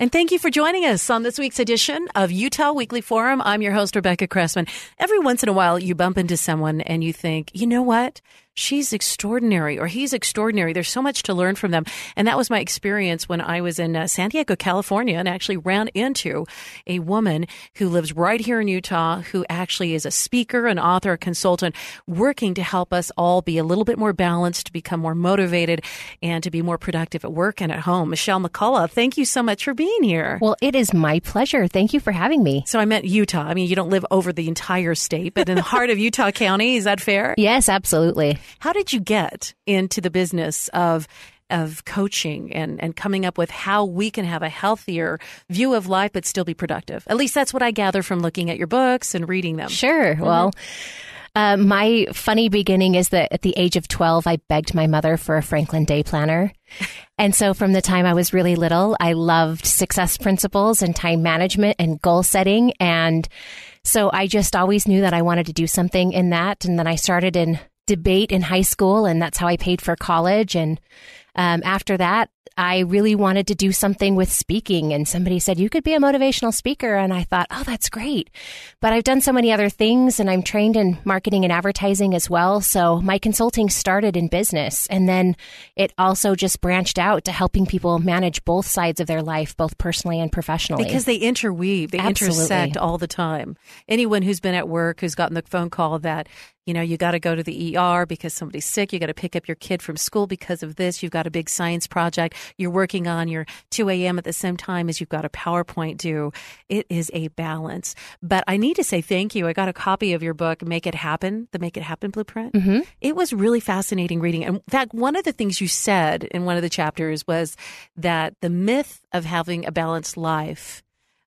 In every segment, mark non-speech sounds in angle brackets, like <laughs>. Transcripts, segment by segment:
And thank you for joining us on this week's edition of Utah Weekly Forum. I'm your host, Rebecca Cressman. Every once in a while, you bump into someone and you think, you know what? She's extraordinary or he's extraordinary. There's so much to learn from them. And that was my experience when I was in uh, San Diego, California, and actually ran into a woman who lives right here in Utah who actually is a speaker, an author, a consultant, working to help us all be a little bit more balanced, to become more motivated, and to be more productive at work and at home. Michelle McCullough, thank you so much for being here. Well, it is my pleasure. Thank you for having me. So I meant Utah. I mean, you don't live over the entire state, but in the heart of Utah County. Is that fair? Yes, absolutely. How did you get into the business of of coaching and, and coming up with how we can have a healthier view of life but still be productive. At least that's what I gather from looking at your books and reading them. Sure. Mm-hmm. Well, uh, my funny beginning is that at the age of 12, I begged my mother for a Franklin Day planner. <laughs> And so from the time I was really little, I loved success principles and time management and goal setting. And so I just always knew that I wanted to do something in that. And then I started in debate in high school, and that's how I paid for college. And um, after that, I really wanted to do something with speaking, and somebody said, You could be a motivational speaker. And I thought, Oh, that's great. But I've done so many other things, and I'm trained in marketing and advertising as well. So my consulting started in business, and then it also just branched out to helping people manage both sides of their life, both personally and professionally. Because they interweave, they Absolutely. intersect all the time. Anyone who's been at work, who's gotten the phone call that, you know, you got to go to the ER because somebody's sick. You got to pick up your kid from school because of this. You've got a big science project you're working on your 2 a.m. at the same time as you've got a PowerPoint due. It is a balance. But I need to say thank you. I got a copy of your book, Make It Happen, the Make It Happen Blueprint. Mm-hmm. It was really fascinating reading. In fact, one of the things you said in one of the chapters was that the myth of having a balanced life,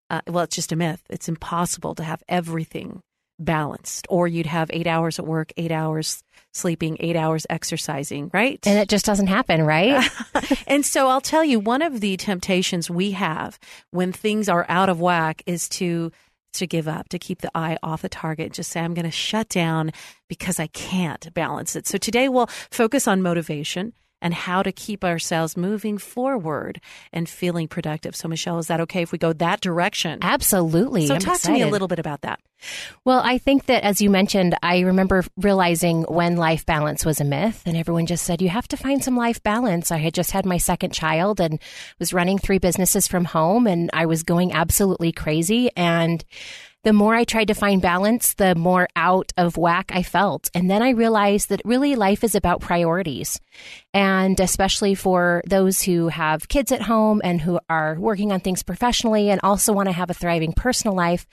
uh, well, it's just a myth. It's impossible to have everything balanced, or you'd have eight hours at work, eight hours sleeping, eight hours exercising, right? And it just doesn't happen, right? <laughs> and so I'll tell you, one of the temptations we have when things are out of whack is to to give up, to keep the eye off the target, just say, I'm going to shut down because I can't balance it. So today we'll focus on motivation and how to keep ourselves moving forward and feeling productive. So, Michelle, is that okay if we go that direction? Absolutely. So, I'm talk excited. to me a little bit about that. Well, I think that as you mentioned, I remember realizing when life balance was a myth, and everyone just said, you have to find some life balance. I had just had my second child and was running three businesses from home, and I was going absolutely crazy. And the more I tried to find balance, the more out of whack I felt. And then I realized that really life is about priorities. And especially for those who have kids at home and who are working on things professionally and also want to have a thriving personal life,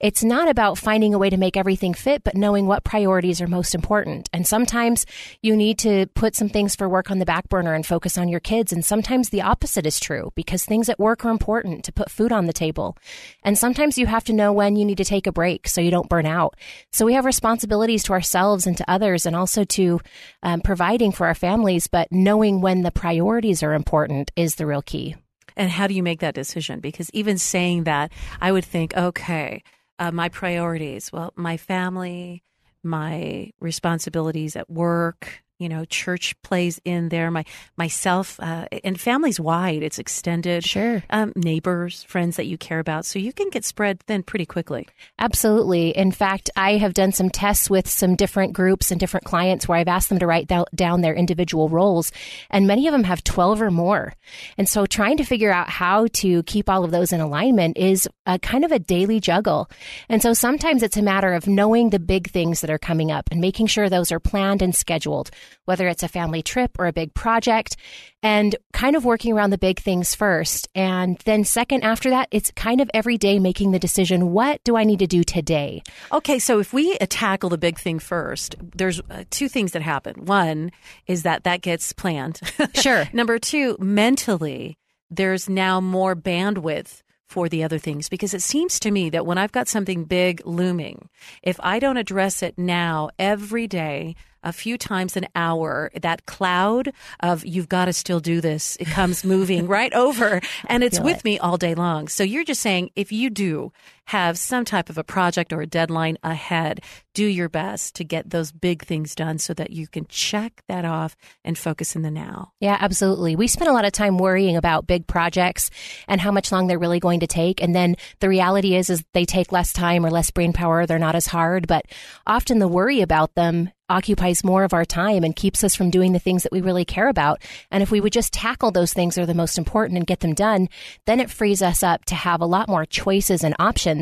it's not about finding a way to make everything fit, but knowing what priorities are most important. And sometimes you need to put some things for work on the back burner and focus on your kids. And sometimes the opposite is true because things at work are important to put food on the table. And sometimes you have to know when you need to take a break so you don't burn out. So we have responsibilities to ourselves and to others and also to um, providing for our families. But but knowing when the priorities are important is the real key. And how do you make that decision? Because even saying that, I would think, okay, uh, my priorities, well, my family, my responsibilities at work, you know church plays in there. My myself uh, and families wide. It's extended. Sure. Um, neighbors friends that you care about. So you can get spread thin pretty quickly. Absolutely. In fact i have done some tests with some different groups and different clients where i've asked them to write down their individual roles and many of them have 12 or more. And so trying to figure out how to keep all of those in alignment is a kind of a daily juggle. And so sometimes it's a matter of knowing the big things that are coming up and making sure those are planned and scheduled whether it's a family trip or a big project, and kind of working around the big things first. And then, second, after that, it's kind of every day making the decision what do I need to do today? Okay, so if we tackle the big thing first, there's uh, two things that happen. One is that that gets planned. <laughs> Sure. Number two, mentally, there's now more bandwidth for the other things because it seems to me that when I've got something big looming, if I don't address it now every day, a few times an hour, that cloud of you've got to still do this, it comes moving <laughs> right over and it's with it. me all day long. So you're just saying if you do have some type of a project or a deadline ahead, do your best to get those big things done so that you can check that off and focus in the now. Yeah, absolutely. We spend a lot of time worrying about big projects and how much long they're really going to take. And then the reality is, is they take less time or less brain power. They're not as hard, but often the worry about them occupies more of our time and keeps us from doing the things that we really care about. And if we would just tackle those things that are the most important and get them done, then it frees us up to have a lot more choices and options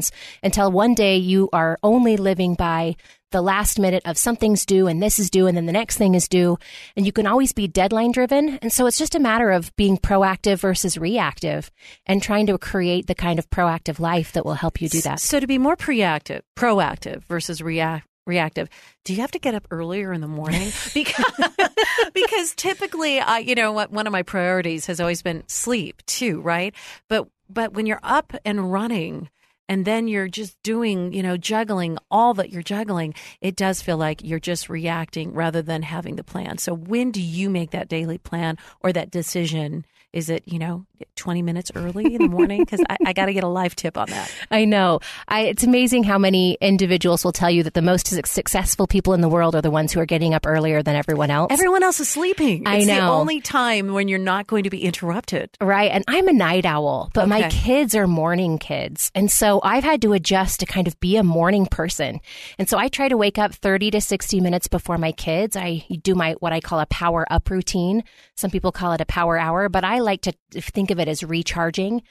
until one day you are only living by the last minute of something's due and this is due and then the next thing is due. And you can always be deadline driven. And so it's just a matter of being proactive versus reactive and trying to create the kind of proactive life that will help you do that. So to be more proactive, proactive versus react, reactive. Do you have to get up earlier in the morning? <laughs> Because <laughs> because typically, uh, you know, what one of my priorities has always been sleep too, right? But but when you're up and running. And then you're just doing, you know, juggling all that you're juggling. It does feel like you're just reacting rather than having the plan. So, when do you make that daily plan or that decision is it, you know, 20 minutes early in the morning? <laughs> Because I, I got to get a life tip on that. I know. I, it's amazing how many individuals will tell you that the most successful people in the world are the ones who are getting up earlier than everyone else. Everyone else is sleeping. I it's know. the only time when you're not going to be interrupted. Right. And I'm a night owl, but okay. my kids are morning kids. And so I've had to adjust to kind of be a morning person. And so I try to wake up 30 to 60 minutes before my kids. I do my, what I call a power up routine. Some people call it a power hour, but I like to think of it as recharging.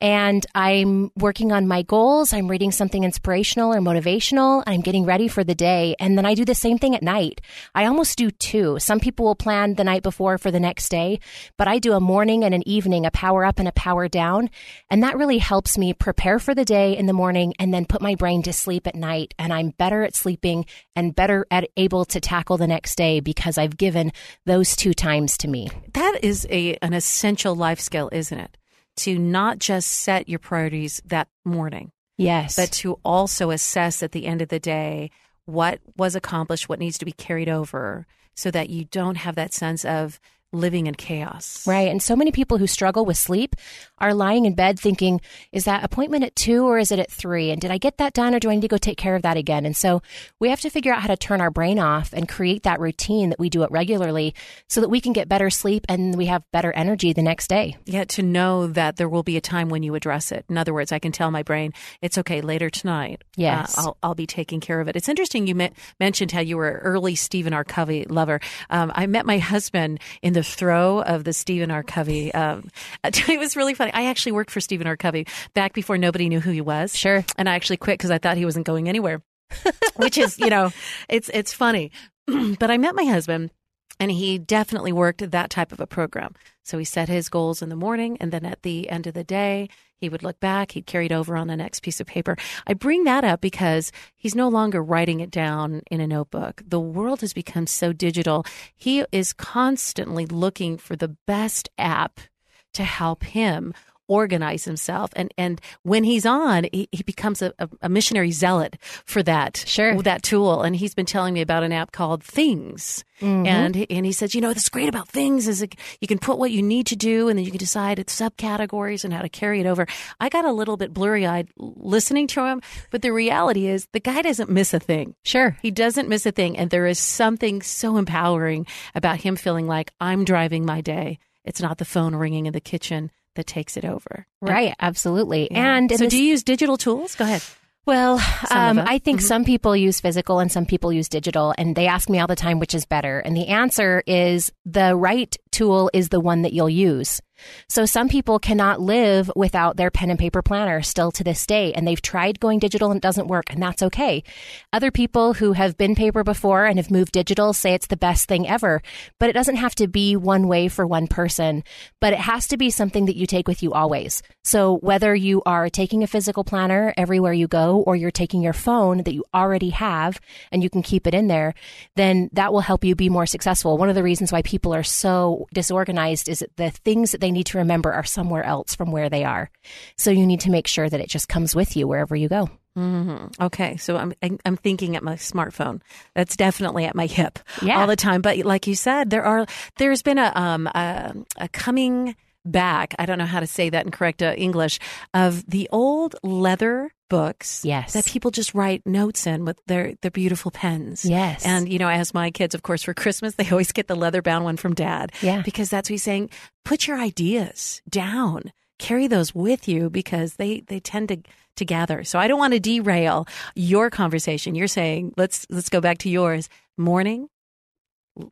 And I'm working on my goals. I'm reading something inspirational or motivational. I'm getting ready for the day. And then I do the same thing at night. I almost do two. Some people will plan the night before for the next day, but I do a morning and an evening, a power up and a power down. And that really helps me prepare for the day in the morning and then put my brain to sleep at night. And I'm better at sleeping and better at able to tackle the next day because I've given those two times to me. That is a, an essential essential life skill, isn't it? To not just set your priorities that morning. Yes. But to also assess at the end of the day what was accomplished, what needs to be carried over, so that you don't have that sense of living in chaos. Right. And so many people who struggle with sleep are lying in bed thinking, is that appointment at two or is it at three? And did I get that done or do I need to go take care of that again? And so we have to figure out how to turn our brain off and create that routine that we do it regularly so that we can get better sleep and we have better energy the next day. Yeah, to know that there will be a time when you address it. In other words, I can tell my brain, it's okay, later tonight. Uh, yes. Uh, I'll, I'll be taking care of it. It's interesting you mentioned how you were early Stephen R. Covey lover. Um, I met my husband in the throw of the Stephen R. Covey. Um, <laughs> it was really funny. I actually worked for Stephen R. Covey back before nobody knew who he was. Sure. And I actually quit because I thought he wasn't going anywhere, <laughs> which is, you know, it's it's funny. <clears throat> but I met my husband and he definitely worked that type of a program. So he set his goals in the morning, and then at the end of the day, he would look back, he'd carry it over on the next piece of paper. I bring that up because he's no longer writing it down in a notebook. The world has become so digital. He is constantly looking for the best app to help him organize himself. And and when he's on, he, he becomes a, a, missionary zealot for that sure that tool. And he's been telling me about an app called Things. Mm-hmm. And and he says, you know, what's great about Things is it, you can put what you need to do, and then you can decide its subcategories and how to carry it over. I got a little bit blurry eyed listening to him, but the reality is the guy doesn't miss a thing. Sure, he doesn't miss a thing, and there is something so empowering about him feeling like I'm driving my day. It's not the phone ringing in the kitchen that takes it over. Right, absolutely. Yeah. And so, this, do you use digital tools? Go ahead. Well, um, I think mm-hmm. some people use physical and some people use digital, and they ask me all the time which is better. And the answer is the right tool is the one that you'll use. So some people cannot live without their pen and paper planner still to this day, and they've tried going digital and it doesn't work, and that's okay. Other people who have been paper before and have moved digital say it's the best thing ever, but it doesn't have to be one way for one person, but it has to be something that you take with you always. So whether you are taking a physical planner everywhere you go or you're taking your phone that you already have and you can keep it in there, then that will help you be more successful. One of the reasons why people are so disorganized is that the things that they need to remember are somewhere else from where they are. So you need to make sure that it just comes with you wherever you go. Mm-hmm. Okay, so I'm I'm thinking at my smartphone. That's definitely at my hip yeah. all the time. But like you said, there are there's been a um a, a coming back. I don't know how to say that in correct uh, English of the old leather books yes. that people just write notes in with their their beautiful pens. Yes. And you know, as my kids of course for Christmas, they always get the leather bound one from dad. Yeah. Because that's what he's saying, put your ideas down. Carry those with you because they they tend to to gather. So I don't want to derail your conversation. You're saying let's let's go back to yours. Morning,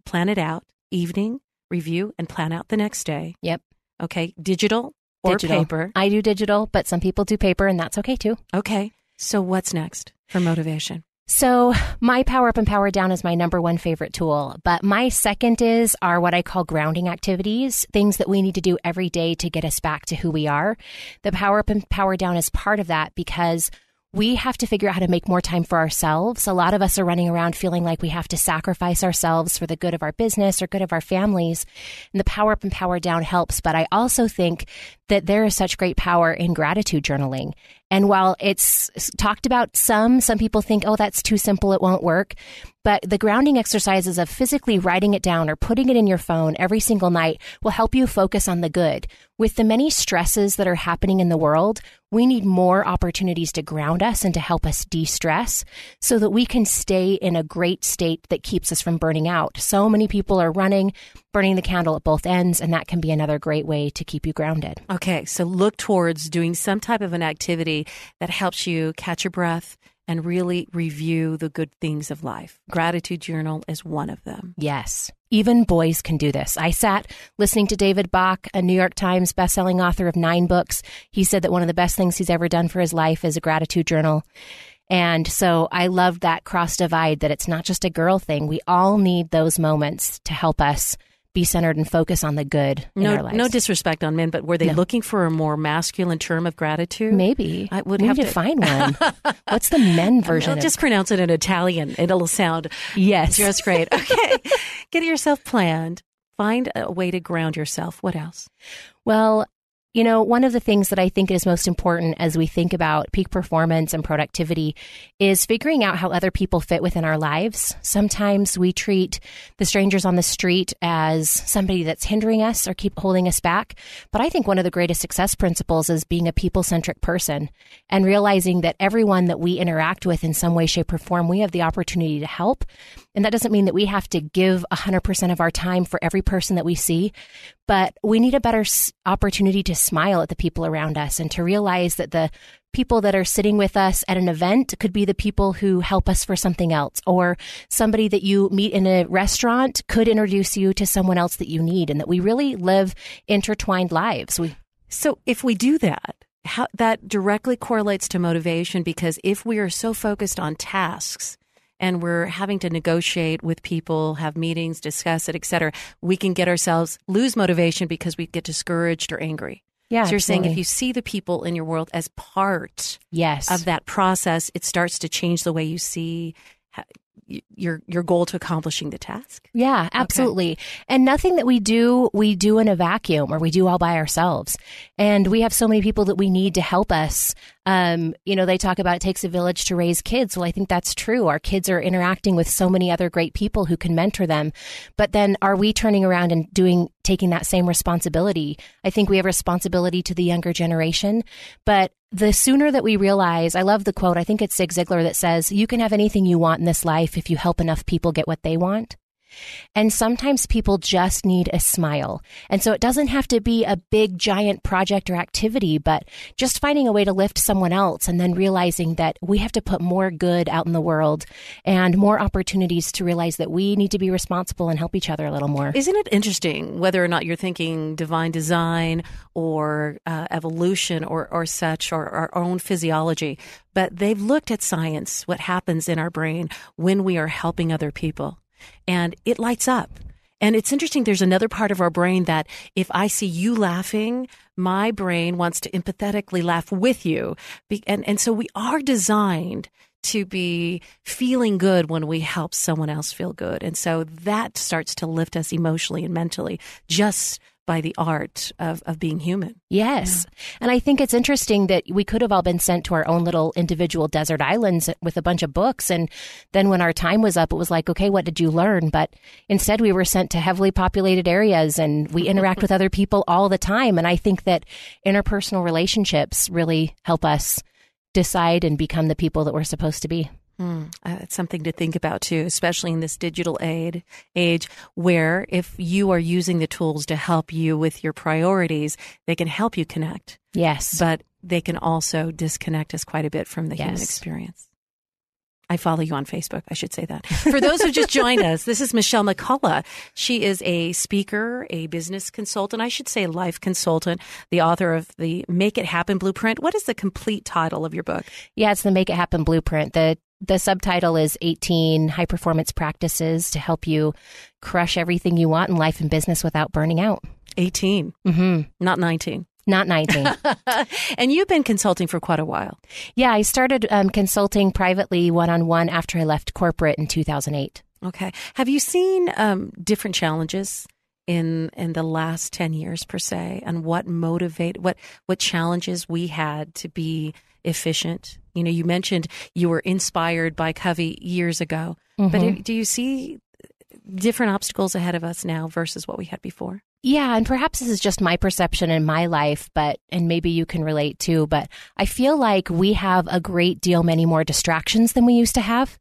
plan it out. Evening, review and plan out the next day. Yep. Okay. Digital or digital. paper. I do digital, but some people do paper, and that's okay too. Okay. So what's next for motivation? So, my Power Up and Power Down is my number one favorite tool, but my second is are what I call grounding activities, things that we need to do every day to get us back to who we are. The Power Up and Power Down is part of that because we have to figure out how to make more time for ourselves. A lot of us are running around feeling like we have to sacrifice ourselves for the good of our business or good of our families. And the power up and power down helps. But I also think that there is such great power in gratitude journaling. And while it's talked about some, some people think, oh, that's too simple, it won't work. But the grounding exercises of physically writing it down or putting it in your phone every single night will help you focus on the good. With the many stresses that are happening in the world, we need more opportunities to ground us and to help us de stress so that we can stay in a great state that keeps us from burning out. So many people are running, burning the candle at both ends, and that can be another great way to keep you grounded. Okay, so look towards doing some type of an activity that helps you catch your breath and really review the good things of life. Gratitude journal is one of them. Yes. Even boys can do this. I sat listening to David Bach, a New York Times bestselling author of nine books. He said that one of the best things he's ever done for his life is a gratitude journal. And so I love that cross divide that it's not just a girl thing. We all need those moments to help us be centered and focus on the good no, No disrespect on men, but were they no. looking for a more masculine term of gratitude? Maybe. I would we have to, to find <laughs> one. What's the men version? I'll just pronounce it in Italian. It'll sound yes, just great. <laughs> Okay, get yourself planned. Find a way to ground yourself. What else? Well, you know, one of the things that I think is most important as we think about peak performance and productivity is figuring out how other people fit within our lives. Sometimes we treat the strangers on the street as somebody that's hindering us or keep holding us back. But I think one of the greatest success principles is being a people centric person and realizing that everyone that we interact with in some way, shape, or form, we have the opportunity to help. And that doesn't mean that we have to give 100% of our time for every person that we see, but we need a better opportunity to smile at the people around us and to realize that the people that are sitting with us at an event could be the people who help us for something else or somebody that you meet in a restaurant could introduce you to someone else that you need and that we really live intertwined lives. We So if we do that, how, that directly correlates to motivation because if we are so focused on tasks and we're having to negotiate with people, have meetings, discuss it, et cetera, we can get ourselves lose motivation because we get discouraged or angry. Yeah, so you're absolutely. saying if you see the people in your world as part yes. of that process, it starts to change the way you see your your goal to accomplishing the task. Yeah, absolutely. Okay. And nothing that we do, we do in a vacuum or we do all by ourselves. And we have so many people that we need to help us. Um, you know, they talk about it takes a village to raise kids. Well, I think that's true. Our kids are interacting with so many other great people who can mentor them. But then are we turning around and doing taking that same responsibility? I think we have responsibility to the younger generation, but the sooner that we realize, I love the quote, I think it's Zig Ziglar that says, you can have anything you want in this life if you help enough people get what they want. And sometimes people just need a smile. And so it doesn't have to be a big, giant project or activity, but just finding a way to lift someone else and then realizing that we have to put more good out in the world and more opportunities to realize that we need to be responsible and help each other a little more. Isn't it interesting whether or not you're thinking divine design or uh, evolution or, or such or our own physiology? But they've looked at science, what happens in our brain when we are helping other people and it lights up. And it's interesting, there's another part of our brain that if I see you laughing, my brain wants to empathetically laugh with you. And, and so we are designed to be feeling good when we help someone else feel good. And so that starts to lift us emotionally and mentally just by the art of, of being human. Yes. Yeah. And I think it's interesting that we could have all been sent to our own little individual desert islands with a bunch of books. And then when our time was up, it was like, okay, what did you learn? But instead, we were sent to heavily populated areas and we interact with <laughs> other people all the time. And I think that interpersonal relationships really help us decide and become the people that we're supposed to be. Mm, uh, it's something to think about too, especially in this digital aid age, where if you are using the tools to help you with your priorities, they can help you connect. Yes, but they can also disconnect us quite a bit from the yes. human experience. I follow you on Facebook. I should say that. For those who just joined us, this is Michelle McCullough. She is a speaker, a business consultant, I should say life consultant, the author of the Make It Happen Blueprint. What is the complete title of your book? Yeah, it's the Make It Happen Blueprint. The the subtitle is 18 high performance practices to help you crush everything you want in life and business without burning out. 18. Mm-hmm. Not 19. Not 19. <laughs> and you've been consulting for quite a while. Yeah, I started um, consulting privately one on one after I left corporate in 2008. Okay. Have you seen um, different challenges in in the last 10 years per se and what motivate what what challenges we had to be efficient. You know, you mentioned you were inspired by Covey years ago, mm-hmm. but do you see different obstacles ahead of us now versus what we had before? Yeah, and perhaps this is just my perception in my life, but and maybe you can relate too, but I feel like we have a great deal many more distractions than we used to have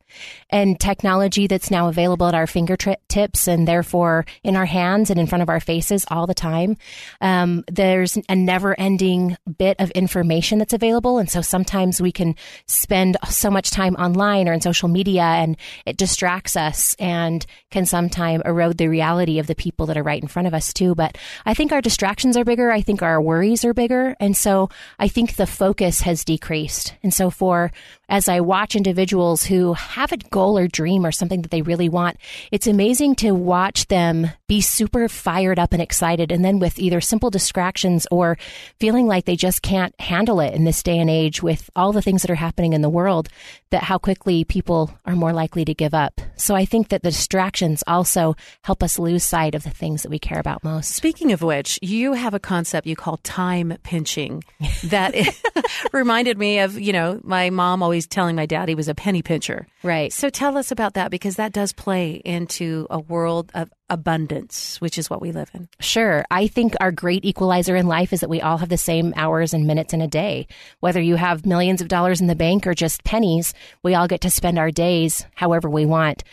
and technology that's now available at our fingertips and therefore in our hands and in front of our faces all the time. Um, there's a never-ending bit of information that's available, and so sometimes we can spend so much time online or in social media, and it distracts us and can sometimes erode the reality of the people that are right in front of us too. But I think our distractions are bigger. I think our worries are bigger. And so I think the focus has decreased. And so for as I watch individuals who have a goal or dream or something that they really want, it's amazing to watch them be super fired up and excited. And then with either simple distractions or feeling like they just can't handle it in this day and age with all the things that are happening in the world, that how quickly people are more likely to give up. So I think that the distractions also help us lose sight of the things that we care about most. Speaking of which, you have a concept you call time pinching that <laughs> reminded me of, you know, my mom always telling my dad he was a penny pincher. Right. So tell us about that because that does play into a world of abundance, which is what we live in. Sure. I think our great equalizer in life is that we all have the same hours and minutes in a day. Whether you have millions of dollars in the bank or just pennies, we all get to spend our days however we want.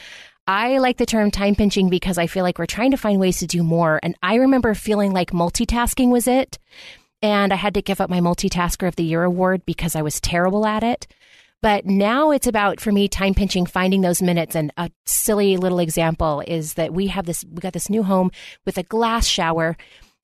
I like the term time pinching because I feel like we're trying to find ways to do more. And I remember feeling like multitasking was it. And I had to give up my multitasker of the year award because I was terrible at it. But now it's about, for me, time pinching, finding those minutes. And a silly little example is that we have this, we got this new home with a glass shower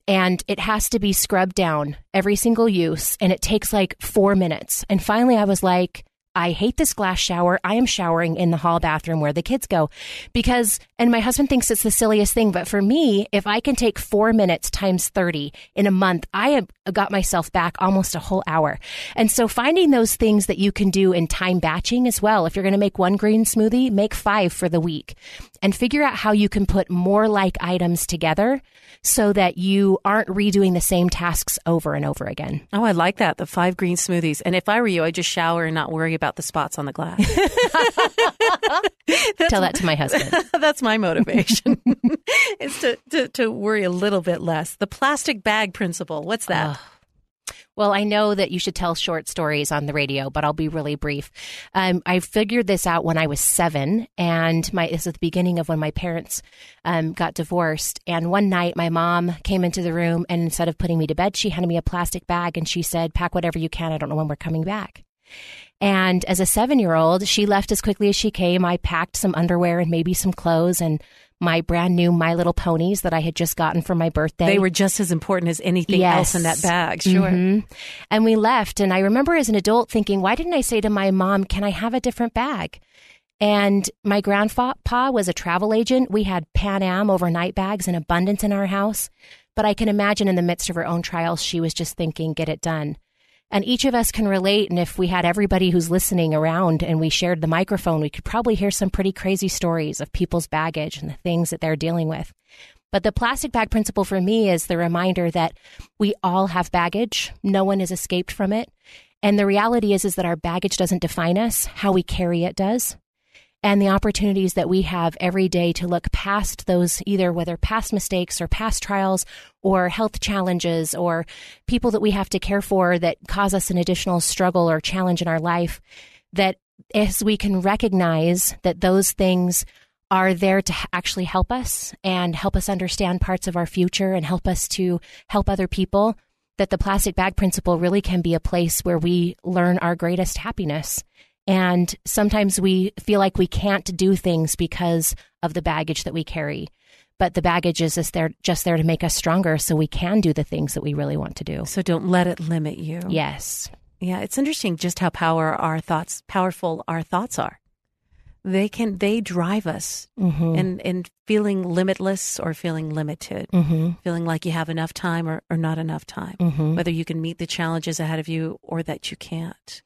and it has to be scrubbed down every single use. And it takes like four minutes. And finally I was like, I hate this glass shower. I am showering in the hall bathroom where the kids go because, and my husband thinks it's the silliest thing, but for me, if I can take four minutes times 30 in a month, I have got myself back almost a whole hour. And so finding those things that you can do in time batching as well. If you're going to make one green smoothie, make five for the week and figure out how you can put more like items together so that you aren't redoing the same tasks over and over again. Oh, I like that. The five green smoothies. And if I were you, I'd just shower and not worry about the spots on the glass. <laughs> Tell that to my husband. <laughs> That's my motivation <laughs> is to, to, to, worry a little bit less. The plastic bag principle. What's that? Oh. Well, I know that you should tell short stories on the radio, but I'll be really brief. Um, I figured this out when I was seven, and my this is the beginning of when my parents um, got divorced. And one night, my mom came into the room, and instead of putting me to bed, she handed me a plastic bag, and she said, "Pack whatever you can. I don't know when we're coming back." And as a seven year old, she left as quickly as she came. I packed some underwear and maybe some clothes and my brand new My Little Ponies that I had just gotten for my birthday. They were just as important as anything yes. else in that bag, sure. Mm-hmm. And we left. And I remember as an adult thinking, why didn't I say to my mom, can I have a different bag? And my grandpa was a travel agent. We had Pan Am overnight bags in abundance in our house. But I can imagine in the midst of her own trials, she was just thinking, get it done. And each of us can relate. And if we had everybody who's listening around and we shared the microphone, we could probably hear some pretty crazy stories of people's baggage and the things that they're dealing with. But the plastic bag principle for me is the reminder that we all have baggage. No one has escaped from it. And the reality is, is that our baggage doesn't define us. How we carry it does. And the opportunities that we have every day to look past those, either whether past mistakes or past trials or health challenges or people that we have to care for that cause us an additional struggle or challenge in our life, that as we can recognize that those things are there to actually help us and help us understand parts of our future and help us to help other people, that the plastic bag principle really can be a place where we learn our greatest happiness. And sometimes we feel like we can't do things because of the baggage that we carry. But the baggage is just there, just there to make us stronger so we can do the things that we really want to do. So don't let it limit you. Yes. Yeah, it's interesting just how power our thoughts, powerful our thoughts are. They can they drive us mm-hmm. and and feeling limitless or feeling limited, mm-hmm. feeling like you have enough time or, or not enough time, mm-hmm. whether you can meet the challenges ahead of you or that you can't.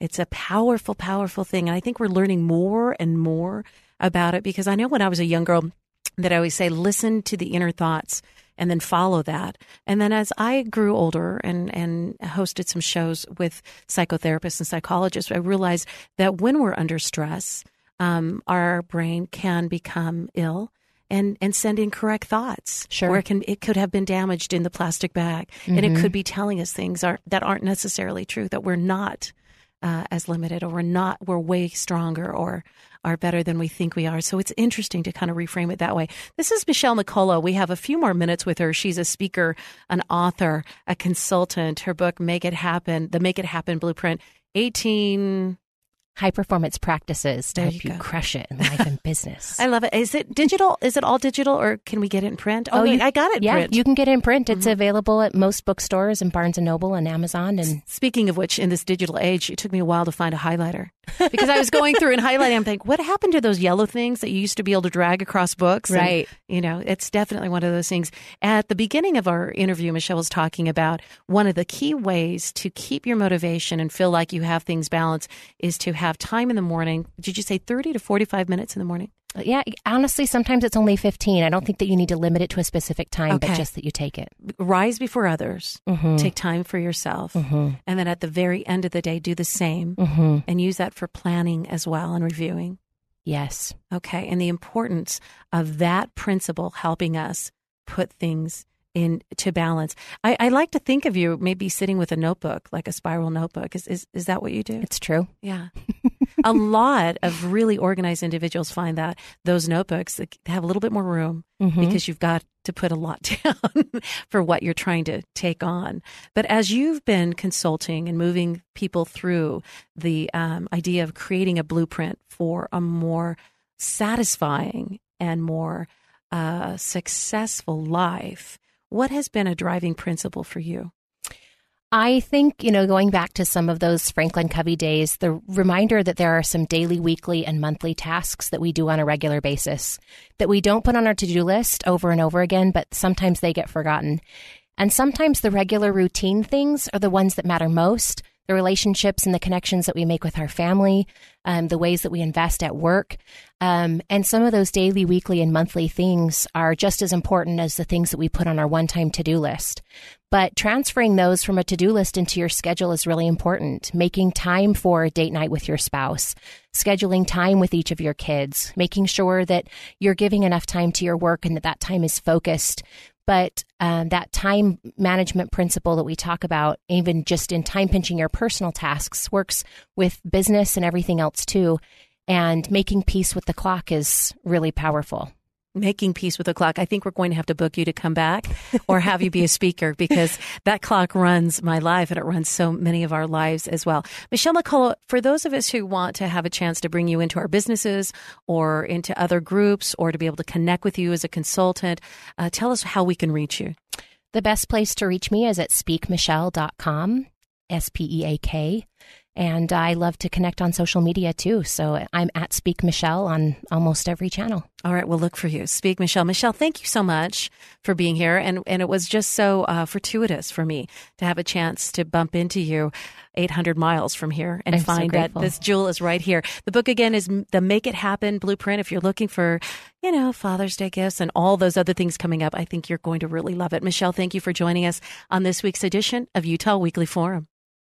It's a powerful, powerful thing, and I think we're learning more and more about it because I know when I was a young girl that I always say, listen to the inner thoughts and then follow that. And then as I grew older and, and hosted some shows with psychotherapists and psychologists, I realized that when we're under stress, um, our brain can become ill and and send incorrect thoughts. Sure. Or it can it could have been damaged in the plastic bag, mm-hmm. and it mm-hmm. could be telling us things are, that aren't necessarily true. That we're not uh, as limited, or we're not we're way stronger, or are better than we think we are. So it's interesting to kind of reframe it that way. This is Michelle McCullough. We have a few more minutes with her. She's a speaker, an author, a consultant. Her book, Make It Happen, the Make It Happen Blueprint, 18 high performance practices to there help you, you crush it in <laughs> life and business. I love it. Is it digital? Is it all digital or can we get it in print? Oh, oh you, I got it yeah, print. you can get it in print. It's mm-hmm. available at most bookstores and Barnes and Noble and Amazon. And speaking of which, in this digital age, it took me a while to find a highlighter because I was going through and highlighting. I'm thinking, what happened to those yellow things that you used to be able to drag across books? Right. And, you know, it's definitely one of those things. At the beginning of our interview, Michelle was talking about one of the key ways to keep your motivation and feel like you have things balanced is to have time in the morning. Did you say 30 to 45 minutes in the morning? Yeah, honestly, sometimes it's only 15. I don't think that you need to limit it to a specific time, okay. but just that you take it. Rise before others, mm-hmm. take time for yourself, mm-hmm. and then at the very end of the day, do the same mm-hmm. and use that for planning as well and reviewing. Yes. Okay. And the importance of that principle helping us put things in to balance. I, I, like to think of you maybe sitting with a notebook, like a spiral notebook. Is is, is that what you do? It's true. Yeah. <laughs> a lot of really organized individuals find that those notebooks have a little bit more room mm-hmm. because you've got to put a lot <laughs> down for what you're trying to take on. But as you've been consulting and moving people through the um, idea of creating a blueprint for a more satisfying and more uh, successful life, what has been a driving principle for you? I think, you know, going back to some of those Franklin Covey days, the reminder that there are some daily, weekly, and monthly tasks that we do on a regular basis that we don't put on our to do list over and over again, but sometimes they get forgotten. And sometimes the regular routine things are the ones that matter most the relationships and the connections that we make with our family, um, the ways that we invest at work. Um, and some of those daily, weekly, and monthly things are just as important as the things that we put on our one time to do list. But transferring those from a to do list into your schedule is really important. Making time for a date night with your spouse, scheduling time with each of your kids, making sure that you're giving enough time to your work and that that time is focused but um, that time management principle that we talk about, even just in time pinching your personal tasks, works with business and everything else too. And making peace with the clock is really powerful making peace with the clock. I think we're going to have to book you to come back or have you be a speaker <laughs> because that clock runs my life and it runs so many of our lives as well. Michelle McCullough, for those of us who want to have a chance to bring you into our businesses or into other groups or to be able to connect with you as a consultant, uh, tell us how we can reach you. The best place to reach me is at speakmichelle.com, S P E A K And I love to connect on social media too. So I'm at Speak Michelle on almost every channel. All right, we'll look for you. Speak Michelle. Michelle, thank you so much for being here. And, and it was just so uh, fortuitous for me to have a chance to bump into you 800 miles from here and I'm find so that this jewel is right here. The book again is The Make It Happen Blueprint. If you're looking for, you know, Father's Day gifts and all those other things coming up, I think you're going to really love it. Michelle, thank you for joining us on this week's edition of Utah Weekly Forum.